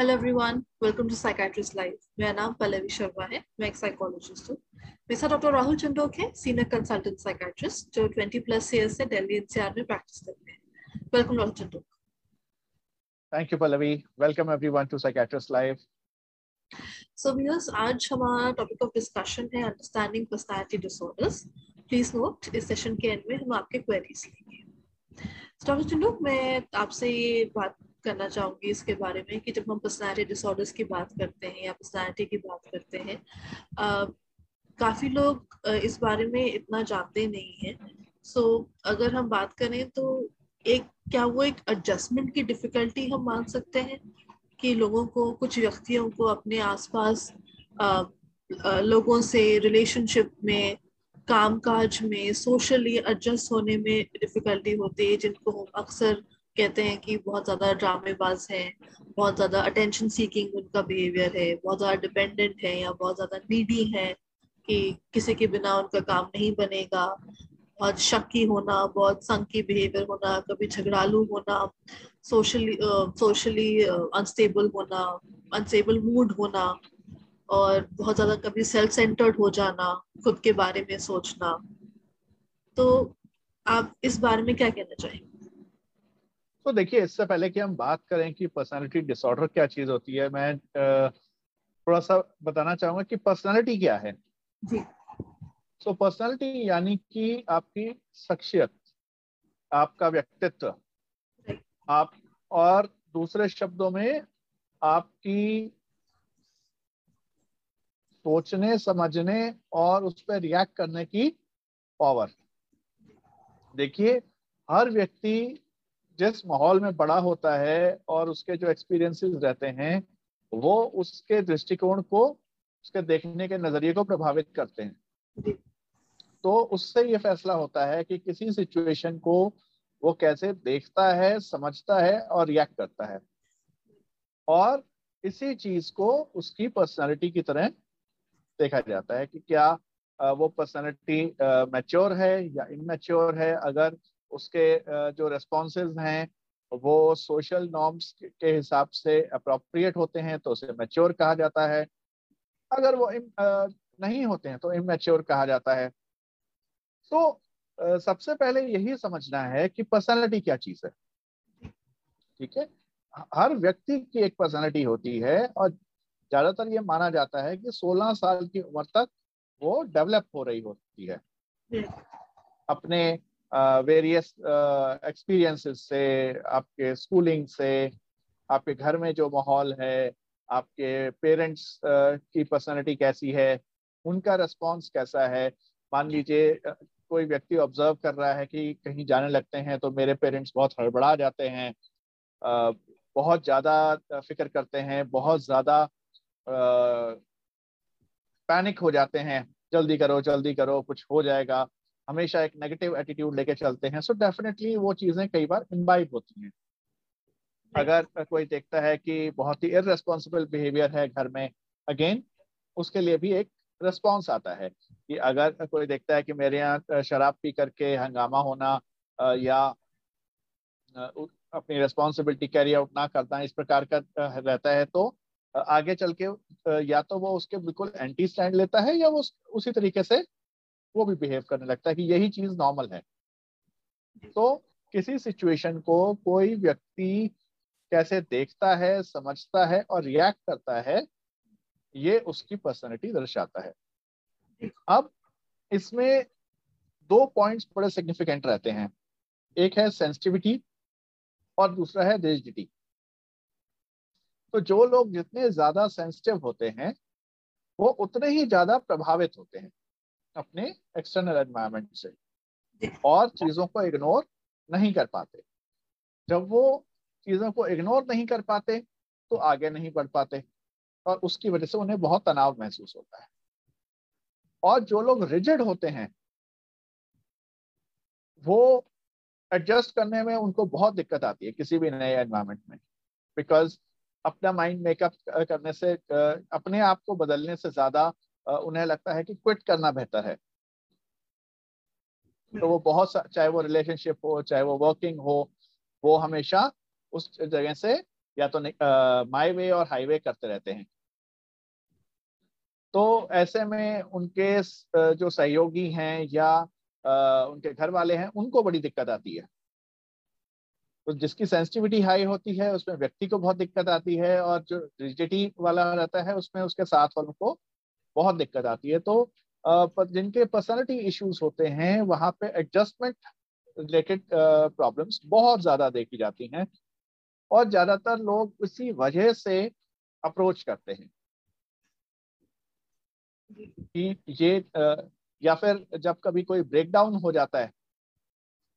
Hello everyone welcome to psychiatrist live मेरा नाम पल्लवी शर्मा है। मैं एक साइकोलॉजिस्ट हूँ। मेरे साथ डॉक्टर राहुल चंडोक है सीनियर कंसल्टेंट साइकाट्रिस्ट जो 20 प्लस ईयर से दिल्ली एनसीआर में प्रैक्टिस करते हैं। Welcome doctor Chandok thank you Pallavi. Welcome everyone to psychiatrist live so viewers आज हमारा टॉपिक ऑफ़ डिस्कशन है understanding personality disorders please note इस सेशन के एंड में हम आपके क्वेरीज लेंगे। डॉक्टर चंडोक मैं आपसे ये बात करना चाहूँगी इसके बारे में कि जब हम पर्सनैलिटी डिसऑर्डर्स की बात करते हैं या पर्सनैलिटी की बात करते हैं काफ़ी लोग इस बारे में इतना जानते नहीं हैं। सो so, अगर हम बात करें तो एक क्या वो एक एडजस्टमेंट की डिफिकल्टी हम मान सकते हैं कि लोगों को कुछ व्यक्तियों को अपने आसपास लोगों से रिलेशनशिप में कामकाज में सोशली एडजस्ट होने में डिफिकल्टी होती है जिनको हम अक्सर कहते हैं कि बहुत ज़्यादा ड्रामेबाज हैं, बहुत ज़्यादा अटेंशन सीकिंग उनका बिहेवियर है, बहुत ज़्यादा डिपेंडेंट है या बहुत ज़्यादा नीडी है कि किसी के बिना उनका काम नहीं बनेगा। बहुत शक्की होना, बहुत संकी बिहेवियर होना, कभी झगड़ालू होना सोशली सोशली अनस्टेबल होना अनस्टेबल मूड होना और बहुत ज़्यादा कभी सेल्फ सेंटर्ड हो जाना, खुद के बारे में सोचना। तो आप इस बारे में क्या कहना चाहेंगे? तो देखिए इससे पहले कि हम बात करें कि पर्सनालिटी डिसऑर्डर क्या चीज़ होती है मैं थोड़ा सा बताना चाहूँगा कि पर्सनालिटी क्या है। जी। सो पर्सनालिटी यानी कि आपकी शख्सियत आपका व्यक्तित्व। आप और दूसरे शब्दों में आपकी सोचने समझने और उस पर रिएक्ट करने की पावर देखिए हर व्यक्ति जिस माहौल में बड़ा होता है और उसके जो एक्सपीरियंसेस रहते हैं वो उसके दृष्टिकोण को उसके देखने के नज़रिए को प्रभावित करते हैं। तो उससे ये फैसला होता है कि किसी सिचुएशन को वो कैसे देखता है समझता है और रिएक्ट करता है। और इसी चीज़ को उसकी पर्सनालिटी की तरह देखा जाता है कि क्या वो पर्सनालिटी मैच्योर है या इनमेच्योर है। अगर उसके जो रेस्पॉन्सेज हैं वो सोशल नॉर्म्स के हिसाब से अप्रोप्रिएट होते हैं तो उसे मैच्योर कहा जाता है। अगर वो नहीं होते हैं तो इमेच्योर कहा जाता है। तो सबसे पहले यही समझना है कि पर्सनालिटी क्या चीज़ है। ठीक है? हर व्यक्ति की एक पर्सनालिटी होती है और ज़्यादातर ये माना जाता है कि 16 साल की उम्र तक वो डेवलप हो रही होती है। अपने वेरियस एक्सपीरियंसेस से, आपके स्कूलिंग से, आपके घर में जो माहौल है, आपके पेरेंट्स की पर्सनालिटी कैसी है, उनका रिस्पॉन्स कैसा है? मान लीजिए कोई व्यक्ति ऑब्ज़र्व कर रहा है कि कहीं जाने लगते हैं तो मेरे पेरेंट्स बहुत हड़बड़ा जाते हैं बहुत ज़्यादा फ़िक्र करते हैं, बहुत ज़्यादा पैनिक हो जाते हैं। जल्दी करो जल्दी करो, कुछ हो जाएगा। हमेशा एक नेगेटिव एटीट्यूड लेके चलते हैं। सो so डेफिनेटली वो चीज़ें कई बार इम्बाइब होती हैं। अगर कोई देखता है कि बहुत ही इरेस्पॉन्सिबल बिहेवियर है घर में अगेन उसके लिए भी एक रिस्पॉन्स आता है कि अगर कोई देखता है कि मेरे यहाँ शराब पी करके हंगामा होना या अपनी रिस्पॉन्सिबिलिटी कैरी आउट ना करना इस प्रकार का रहता है तो आगे चल के या तो वो उसके बिल्कुल एंटी स्टैंड लेता है या वो उसी तरीके से वो भी बिहेव करने लगता है कि यही चीज़ नॉर्मल है। तो किसी सिचुएशन को कोई व्यक्ति कैसे देखता है, समझता है और रिएक्ट करता है, ये उसकी पर्सनैलिटी दर्शाता है। अब इसमें दो पॉइंट्स बड़े सिग्निफिकेंट रहते हैं। एक है सेंसिटिविटी और दूसरा है रिजिडिटी तो जो लोग जितने ज़्यादा सेंसिटिव होते हैं, वो उतने ही ज़्यादा प्रभावित होते हैं। अपने एक्सटर्नल एनवायरमेंट से। और चीज़ों को इग्नोर नहीं कर पाते। जब वो चीज़ों को इग्नोर नहीं कर पाते तो आगे नहीं बढ़ पाते। और उसकी वजह से उन्हें बहुत तनाव महसूस होता है। और जो लोग रिजिड होते हैं वो एडजस्ट करने में उनको बहुत दिक्कत आती है किसी भी नए एनवायरमेंट में। बिकॉज़ अपना माइंड मेकअप करने से अपने आप को बदलने से ज़्यादा उन्हें लगता है कि क्विट करना बेहतर है। तो वो बहुत चाहे वो रिलेशनशिप हो चाहे वो वर्किंग हो वो हमेशा उस जगह से या तो माई वे और हाईवे करते रहते हैं। तो ऐसे में उनके जो सहयोगी हैं या उनके घर वाले हैं उनको बड़ी दिक्कत आती है। तो जिसकी सेंसिटिविटी हाई होती है उसमें व्यक्ति को बहुत दिक्कत आती है और जो रिजिडिटी वाला रहता है उसमें उसके साथ वालों को बहुत दिक्कत आती है। तो जिनके पर्सनलिटी इश्यूज़ होते हैं, वहाँ पे एडजस्टमेंट रिलेटेड प्रॉब्लम्स बहुत ज़्यादा देखी जाती हैं और ज़्यादातर लोग इसी वजह से अप्रोच करते हैं। कि ये या फिर जब कभी कोई ब्रेकडाउन हो जाता है,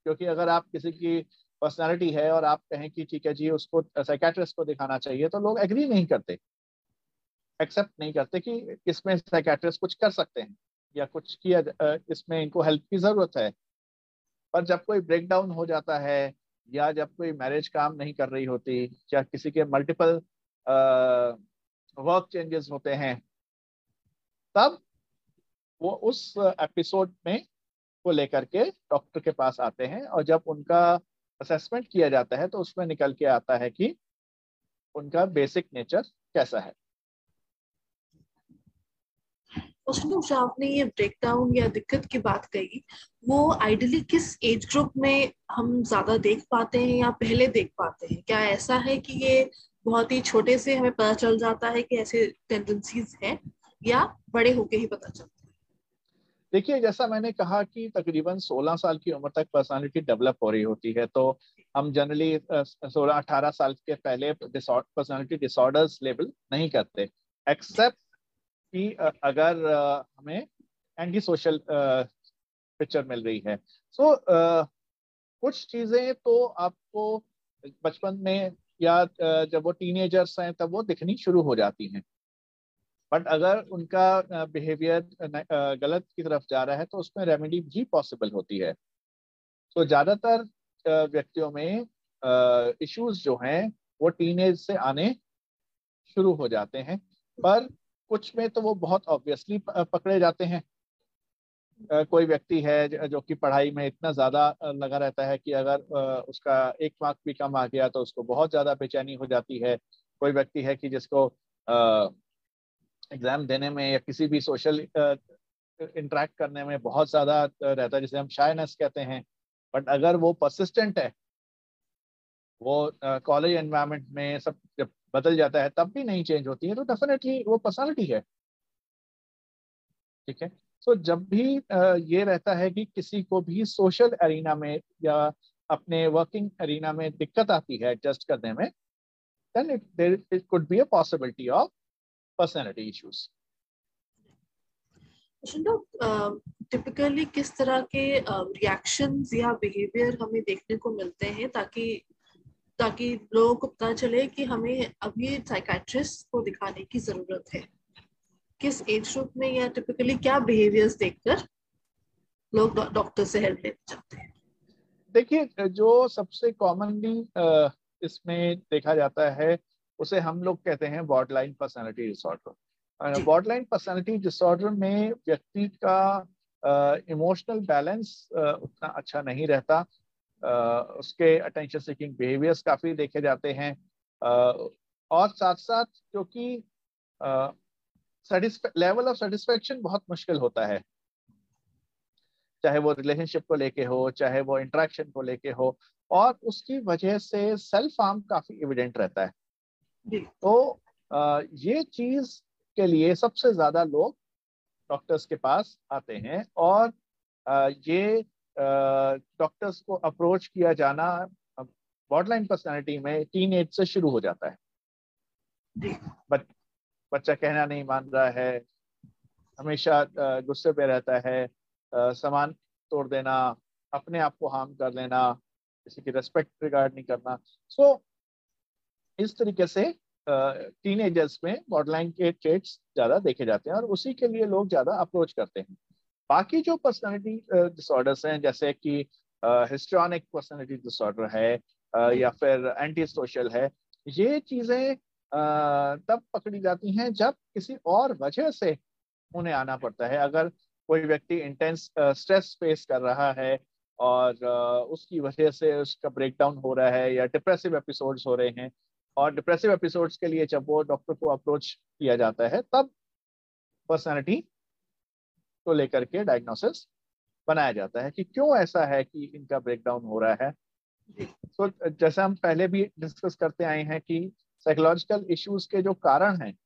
क्योंकि अगर आप किसी की पर्सनालिटी है और आप कहें कि, ठीक है जी, उसको साइकेट्रिस्ट को दिखाना चाहिए तो लोग एग्री नहीं करते। एक्सेप्ट नहीं करते कि इसमें साइकेट्रिस्ट कुछ कर सकते हैं या कुछ किया इसमें इनको हेल्प की ज़रूरत है। पर जब कोई ब्रेकडाउन हो जाता है या जब कोई मैरिज काम नहीं कर रही होती या किसी के मल्टीपल वर्क चेंजेस होते हैं, तब वो उस एपिसोड में को लेकर के डॉक्टर के पास आते हैं और जब उनका असेसमेंट किया जाता है तो उसमें निकल के आता है कि उनका बेसिक नेचर कैसा है। उसमें जो आपने ये ब्रेकडाउन या दिक्कत की बात कही, वो आइडियली किस एज ग्रुप में हम ज़्यादा देख पाते हैं या पहले देख पाते हैं? क्या ऐसा है कि ये बहुत ही छोटे से हमें पता चल जाता है कि ऐसे टेंडेंसीज हैं या बड़े होके ही पता चलता है? देखिए, जैसा मैंने कहा कि तकरीबन 16 साल की उम्र तक पर्सनालिटी डेवलप हो रही होती है तो हम जनरली 16-18 साल के पहले पर्सनालिटी डिसऑर्डर्स लेबल नहीं करते एक्सेप्ट कि अगर हमें एंटी सोशल पिक्चर मिल रही है। सो so, कुछ चीज़ें तो आपको बचपन में या जब वो टीनेजर्स हैं तब वो दिखनी शुरू हो जाती हैं। बट अगर उनका बिहेवियर गलत की तरफ़ जा रहा है तो उसमें रेमेडी भी पॉसिबल होती है। तो ज़्यादातर व्यक्तियों में इश्यूज़ जो हैं वो टीनेज से आने शुरू हो जाते हैं। पर कुछ में तो वो बहुत ऑब्वियसली पकड़े जाते हैं। कोई व्यक्ति है जो कि पढ़ाई में इतना ज़्यादा लगा रहता है कि अगर उसका एक मार्क भी कम आ गया तो उसको बहुत ज़्यादा बेचैनी हो जाती है। कोई व्यक्ति है कि जिसको एग्ज़ाम देने में या किसी भी सोशल इंटरेक्ट करने में बहुत ज़्यादा रहता है, जिसे हम शायनेस कहते हैं। बट अगर वो परसिस्टेंट है, वो कॉलेज एनवायरनमेंट में सब जब बदल जाता है, तब भी नहीं चेंज होती है तो डेफिनेटली वो पर्सनालिटी है। ठीक है? तो जब भी ये रहता है कि किसी को भी सोशल अरीना में या अपने वर्किंग अरीना में दिक्कत आती है एडजस्ट करने में then it there it could be a possibility of personality issues typically किस तरह के रिएक्शंस या बिहेवियर हमें देखने को मिलते हैं ताकि ताकि लोगों को पता चले कि हमें अभी साइकाट्रिस्ट को दिखाने की ज़रूरत है। किस एज ग्रुप में या टिपिकली क्या बिहेवियर्स देखकर लोग डॉक्टर से हेल्प लेना चाहते हैं? देखिए जो सबसे कॉमनली इसमें देखा जाता है उसे हम लोग कहते हैं borderline personality disorder borderline personality disorder में व्यक्ति का इमोशनल uh, बैलेंस uh, उतना अच्छा नहीं रहता। उसके अटेंशन सीकिंग बिहेवियर्स काफ़ी देखे जाते हैं। uh, और साथ साथ क्योंकि लेवल ऑफ़ सेटिस्फेक्शन बहुत मुश्किल होता है। चाहे वो रिलेशनशिप को लेके हो चाहे वो इंटरेक्शन को लेके हो और उसकी वजह से सेल्फ हार्म काफ़ी एविडेंट रहता है। तो ये चीज़ के लिए सबसे ज़्यादा लोग डॉक्टर्स के पास आते हैं और ये डॉक्टर्स को अप्रोच किया जाना बॉर्डलाइन पर्सनालिटी में टीन एज से शुरू हो जाता है। बच, बच्चा कहना नहीं मान रहा है हमेशा गुस्से पे रहता है सामान तोड़ देना अपने आप को हार्म कर लेना किसी की रेस्पेक्ट रिगार्ड नहीं करना। सो so, इस तरीके से टीनेजर्स में बॉर्डरलाइन के ट्रेट्स ज़्यादा देखे जाते हैं और उसी के लिए लोग ज़्यादा अप्रोच करते हैं। बाकी जो पर्सनैलिटी डिसऑर्डर्स हैं जैसे कि हिस्ट्रॉनिक पर्सनालिटी डिसऑर्डर है uh, या फिर एंटी सोशल है ये चीज़ें तब पकड़ी जाती हैं जब किसी और वजह से उन्हें आना पड़ता है। अगर कोई व्यक्ति इंटेंस स्ट्रेस फेस कर रहा है और उसकी वजह से उसका ब्रेकडाउन हो रहा है या डिप्रेसिव एपिसोड्स हो रहे हैं और डिप्रेसिव एपिसोड्स के लिए जब वो डॉक्टर को अप्रोच किया जाता है तब पर्सनालिटी को लेकर के डायग्नोसिस बनाया जाता है कि क्यों ऐसा है कि इनका ब्रेकडाउन हो रहा है। तो so, जैसा हम पहले भी डिस्कस करते आए हैं कि साइकोलॉजिकल इश्यूज़ के जो कारण हैं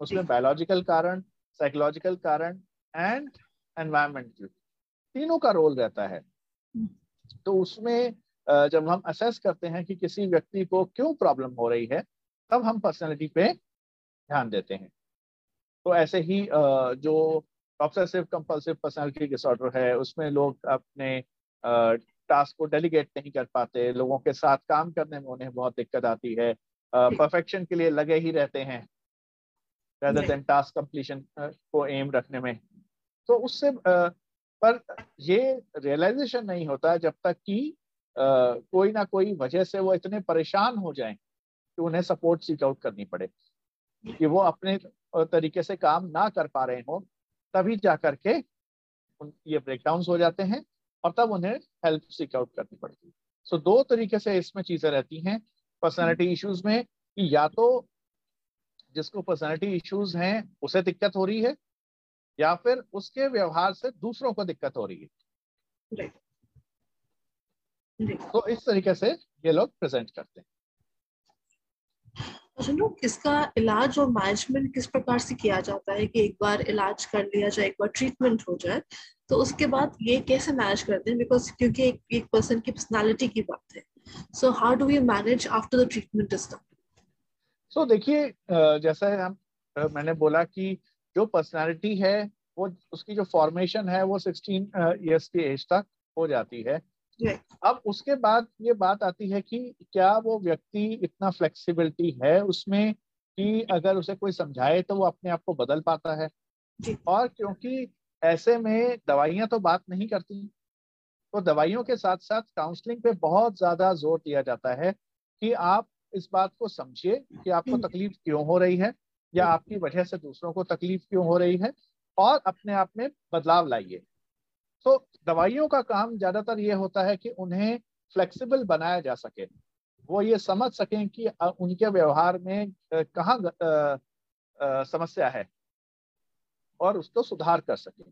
उसमें बायोलॉजिकल कारण साइकोलॉजिकल कारण एंड एनवायरमेंटल तीनों का रोल रहता है। तो उसमें जब हम असेस करते हैं कि किसी व्यक्ति को क्यों प्रॉब्लम हो रही है तब हम पर्सनैलिटी पे ध्यान देते हैं। तो ऐसे ही जो ऑब्सेसिव कंपल्सिव पर्सनैलिटी डिसऑर्डर है उसमें लोग अपने टास्क को डेलीगेट नहीं कर पाते लोगों के साथ काम करने में उन्हें बहुत दिक्कत आती है। परफेक्शन के लिए लगे ही रहते हैं rather than टास्क कंप्लीशन को एम रखने में। तो उससे पर ये रियलाइजेशन नहीं होता जब तक कि कोई ना कोई वजह से वो इतने परेशान हो जाएँ कि उन्हें सपोर्ट सीक आउट करनी पड़े कि वो अपने तरीके से काम ना कर पा रहे हो। तभी जा करके ये ब्रेकडाउन हो जाते हैं और तब उन्हें हेल्प सीक आउट करनी पड़ती है। सो so, दो तरीके से इसमें चीज़ें रहती हैं पर्सनैलिटी इश्यूज़ में कि या तो जिसको पर्सनैलिटी इश्यूज़ हैं उसे दिक्कत हो रही है या फिर उसके व्यवहार से दूसरों को दिक्कत हो रही है। तो इस तरीके से ये लोग प्रेजेंट करते हैं। अच्छा इसका इलाज और मैनेजमेंट किस प्रकार से किया जाता है कि एक बार इलाज कर लिया जाए, एक बार ट्रीटमेंट हो जाए तो उसके बाद ये कैसे मैनेज करते हैं? बिकॉज़ क्योंकि एक एक पर्सन की पर्सनालिटी की बात है। So how do you manage after the treatment is done so देखिए जैसा हम मैंने बोला कि जो पर्सनालिटी है, वो, उसकी जो फॉर्मेशन है, वो 16 इयर्स की एज तक हो जाती है। अब उसके बाद ये बात आती है कि क्या वो व्यक्ति इतना फ्लेक्सिबिलिटी है उसमें कि अगर उसे कोई समझाए तो वो अपने आप को बदल पाता है? और क्योंकि ऐसे में दवाइयाँ तो बात नहीं करती तो दवाइयों के साथ साथ काउंसलिंग पे बहुत ज़्यादा ज़ोर दिया जाता है कि आप इस बात को समझिए कि आपको। तकलीफ़ क्यों हो रही है या आपकी वजह से दूसरों को तकलीफ़ क्यों हो रही है और अपने आप में बदलाव लाइए। तो दवाइयों का काम ज़्यादातर ये होता है कि उन्हें फ्लेक्सिबल बनाया जा सके। वो ये समझ सकें कि उनके व्यवहार में कहाँ समस्या है और उसको सुधार कर सकें।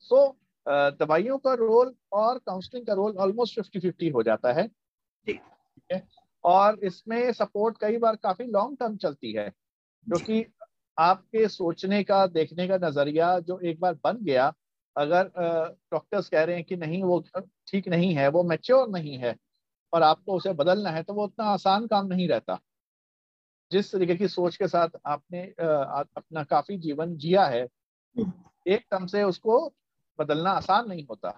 सो so, दवाइयों का रोल और काउंसलिंग का रोल ऑलमोस्ट फिफ्टी फिफ्टी हो जाता है। ठीक है? और इसमें सपोर्ट कई बार काफ़ी लॉन्ग टर्म चलती है क्योंकि आपके सोचने का देखने का नज़रिया जो एक बार बन गया अगर डॉक्टर्स कह रहे हैं कि नहीं वो ठीक नहीं है वो मेच्योर नहीं है और आपको उसे बदलना है तो वो उतना आसान काम नहीं रहता। जिस तरीके की सोच के साथ आपने आ, अपना काफ़ी जीवन जिया है एक दम से उसको बदलना आसान नहीं होता।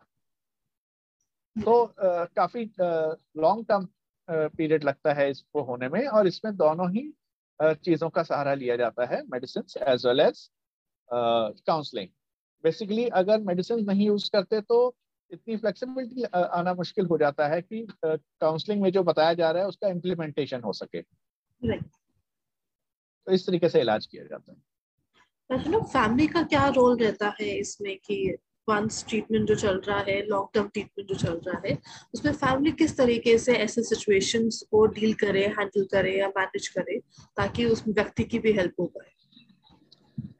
तो आ, काफ़ी लॉन्ग टर्म पीरियड लगता है इसको होने में और इसमें दोनों ही चीज़ों का सहारा लिया जाता है medicine as well as counselling basically अगर मेडिसिन नहीं यूज़ करते तो इतनी फ्लेक्सिबिलिटी आना मुश्किल हो जाता है कि काउंसलिंग में जो बताया जा रहा है उसका इम्प्लीमेंटेशन हो सके। तो इस तरीके से इलाज किया जाता है। फैमिली का क्या रोल रहता है इसमें कि वंस ट्रीटमेंट जो चल रहा है लॉन्ग टर्म ट्रीटमेंट जो चल रहा है उसमें फैमिली किस तरीके से ऐसे सिचुएशंस को डील करे हैंडल करे या मैनेज करे ताकि उस व्यक्ति की भी हेल्प हो पाए?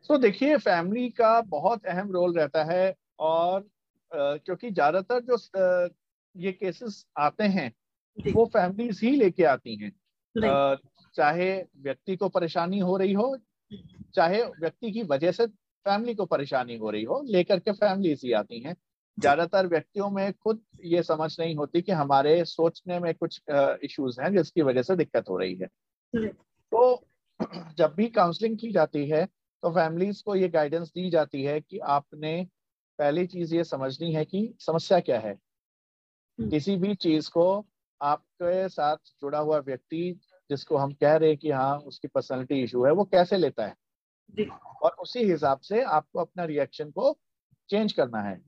तो देखिए फैमिली का बहुत अहम रोल रहता है और क्योंकि ज़्यादातर जो ये केसेस आते हैं वो फैमिलीज़ ही लेके आती हैं। चाहे व्यक्ति को परेशानी हो रही हो चाहे व्यक्ति की वजह से फैमिली को परेशानी हो रही हो लेकर के फैमिलीज़ ही आती हैं। ज़्यादातर व्यक्तियों में खुद ये समझ नहीं होती कि हमारे सोचने में कुछ इश्यूज़ हैं जिसकी वजह से दिक्कत हो रही है। तो जब भी काउंसलिंग की जाती है तो फैमिलीज़ को ये गाइडेंस दी जाती है कि आपने पहली चीज़ ये समझनी है कि समस्या क्या है। हम्म। किसी भी चीज़ को आपके साथ जुड़ा हुआ व्यक्ति जिसको हम कह रहे हैं कि हाँ उसकी पर्सनैलिटी इशू है वो कैसे लेता है? और उसी हिसाब से आपको अपना रिएक्शन को चेंज करना है।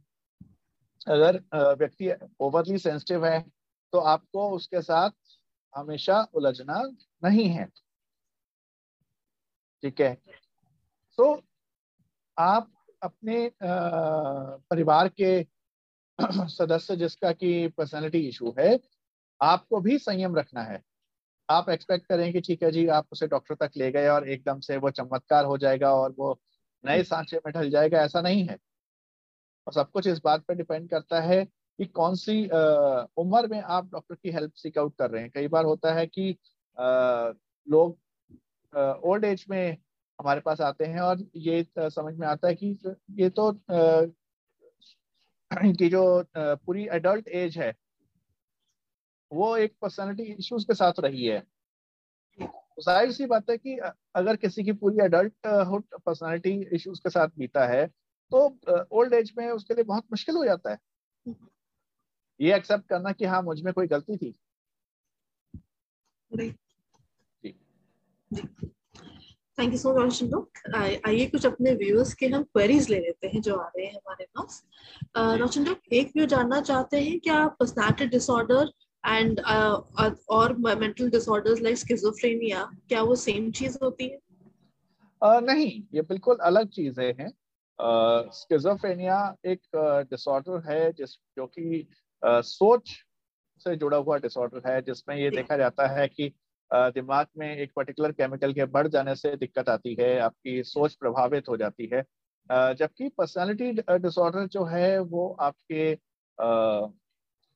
अगर व्यक्ति ओवरली सेंसिटिव है तो आपको उसके साथ हमेशा उलझना नहीं है। ठीक है? तो आप अपने परिवार के सदस्य जिसका की पर्सनालिटी इशू है आपको भी संयम रखना है। आप एक्सपेक्ट करें कि ठीक है जी आप उसे डॉक्टर तक ले गए और एकदम से वो चमत्कार हो जाएगा और वो नए सांचे में ढल जाएगा ऐसा नहीं है। और सब कुछ इस बात पर डिपेंड करता है कि कौन सी उम्र में आप डॉक्टर की हेल्प सीक आउट कर रहे हैं। कई बार होता है कि आ, लोग ओल्ड एज में हमारे पास आते हैं और ये समझ में आता है कि ये तो इनकी जो पूरी एडल्ट एज है वो एक पर्सनालिटी इश्यूज़ के साथ रही है। तो ज़ाहिर सी बात है कि अगर किसी की पूरी एडल्ट हुड पर्सनालिटी इश्यूज़ के साथ बीता है तो ओल्ड एज में उसके लिए बहुत मुश्किल हो जाता है। ये एक्सेप्ट करना कि हाँ मुझमें कोई गलती थी। थैंक यू सो मच आइए कुछ अपने व्यूअर्स के हम क्वेरीज ले लेते हैं जो आ रहे हैं हमारे पास। रोशन एक व्यू जानना चाहते हैं क्या पर्सनालिटी डिसऑर्डर एंड और मेंटल डिसऑर्डर्स लाइक स्किजोफ्रेनिया क्या वो सेम चीज़ होती है? uh, नहीं ये बिल्कुल अलग चीज़ें हैं। स्किजोफ्रेनिया uh, एक डिसऑर्डर uh, है जिस जो कि uh, सोच से जुड़ा हुआ डिसऑर्डर है जिसमें ये देखा जाता है कि uh, दिमाग में एक पर्टिकुलर केमिकल के बढ़ जाने से दिक्कत आती है, आपकी सोच प्रभावित हो जाती है। जबकि पर्सनालिटी डिसऑर्डर जो है, वो आपके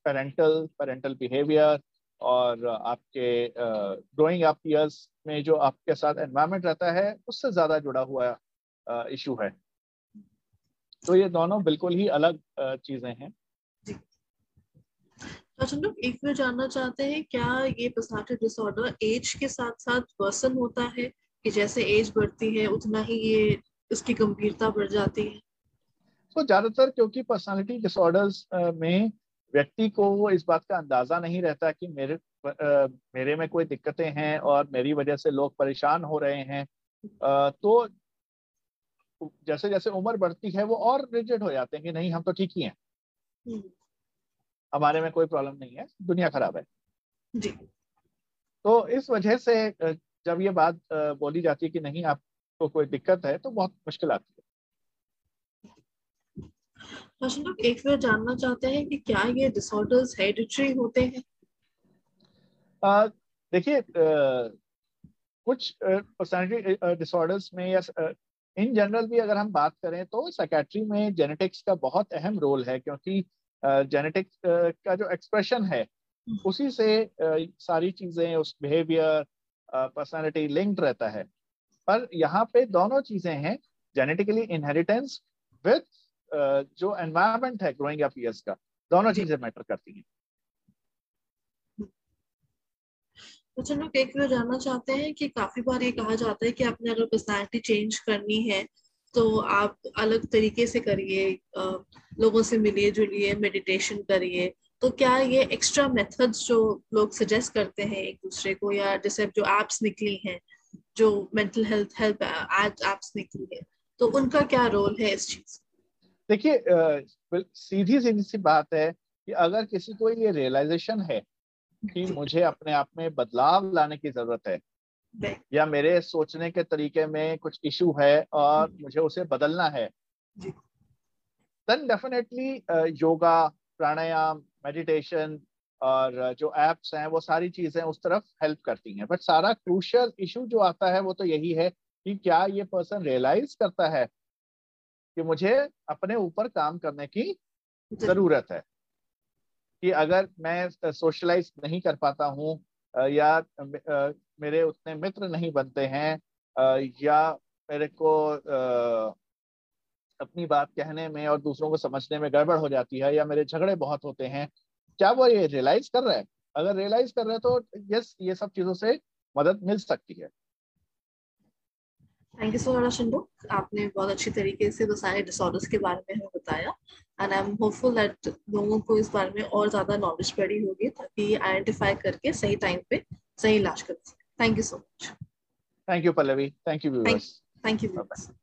पेरेंटल पेरेंटल बिहेवियर और आपके ग्रोइंग अप ईयर्स में जो आपके साथ एनवायरमेंट रहता है, उससे ज़्यादा जुड़ा हुआ इशू है। तो ये दोनों बिल्कुल ही अलग चीज़ें हैं। अच्छा लोग एक बार जानना चाहते हैं क्या ये पर्सनालिटी डिसऑर्डर एज के साथ साथ वर्सन होता है? कि जैसे एज बढ़ती है उतना ही ये उसकी गंभीरता बढ़ जाती है। तो ज़्यादातर क्योंकि पर्सनालिटी डिसऑर्डर्स में व्यक्ति को इस बात का अंदाज़ा नहीं रहता कि मेरे आ, मेरे में कोई दिक्कतें हैं और मेरी वजह से लोग परेशान हो रहे हैं। आ, तो जैसे जैसे उम्र बढ़ती है वो और रिजिड हो जाते हैं कि नहीं हम तो ठीक ही हैं। हम्म। हमारे में कोई प्रॉब्लम नहीं है दुनिया खराब है। जी। तो इस वजह से जब ये बात बोली जाती है कि नहीं आपको कोई दिक्कत है तो बहुत मुश्किल आती है। रोशन लोग एक बार जानना चाहते हैं कि क्या ये डिसऑर्डर्स हेरिडिटरी होते हैं? देखिए कुछ पर्सनालिटी डिसऑर्डर्स में या इन जनरल भी अगर हम बात करें तो साइकेट्री में जेनेटिक्स का बहुत अहम रोल है क्योंकि जेनेटिक्स का जो एक्सप्रेशन है हम्म। उसी से सारी चीज़ें उस बिहेवियर पर्सनालिटी लिंक्ड रहता है। पर यहाँ पे दोनों चीज़ें हैं जेनेटिकली इनहेरिटेंस विथ जो एनवायरमेंट है ग्रोइंग अप ईयर्स का दोनों चीज़ें मैटर करती हैं। अच्छा लोग एक जानना चाहते हैं कि काफ़ी बार ये कहा जाता है कि आपने अगर पर्सनैलिटी चेंज करनी है तो आप अलग तरीके से करिए लोगों से मिलिए जुलिए मेडिटेशन करिए। तो क्या ये एक्स्ट्रा मेथड्स जो लोग सजेस्ट करते हैं एक दूसरे को या जैसे जो एप्स निकली हैं जो मेंटल हेल्थ हेल्प एप्स निकली है तो उनका क्या रोल है इस चीज़ देखिए सीधी सीधी सी बात है कि अगर किसी को ये रियलाइजेशन है कि मुझे अपने आप में बदलाव लाने की ज़रूरत है या मेरे सोचने के तरीके में कुछ इशू है और हम्म। मुझे उसे बदलना है। Then definitely yoga pranayama meditation और जो एप्स हैं वो सारी चीज़ें उस तरफ़ हेल्प करती हैं। बट सारा क्रूशल इशू जो आता है वो तो यही है कि क्या ये पर्सन रियलाइज़ करता है कि मुझे अपने ऊपर काम करने की ज़रूरत है? कि अगर मैं सोशलाइज नहीं कर पाता हूँ या मेरे उतने मित्र नहीं बनते हैं या मेरे को अपनी बात कहने में और दूसरों को समझने में गड़बड़ हो जाती है या मेरे झगड़े बहुत होते हैं, क्या वो ये रियलाइज़ कर रहे हैं? अगर रियलाइज़ कर रहे हैं तो यस ये सब चीज़ों से मदद मिल सकती है। थैंक यू सो मच शिंदो आपने बहुत अच्छी तरीके से सारे डिसऑर्डर्स के बारे में हमें बताया। And I am hopeful that लोगों को इस बारे में और ज़्यादा नॉलेज पड़ी होगी ताकि आइडेंटिफाई करके सही टाइम पे सही इलाज कर सके thank you so much thank you Pallavi thank you thank you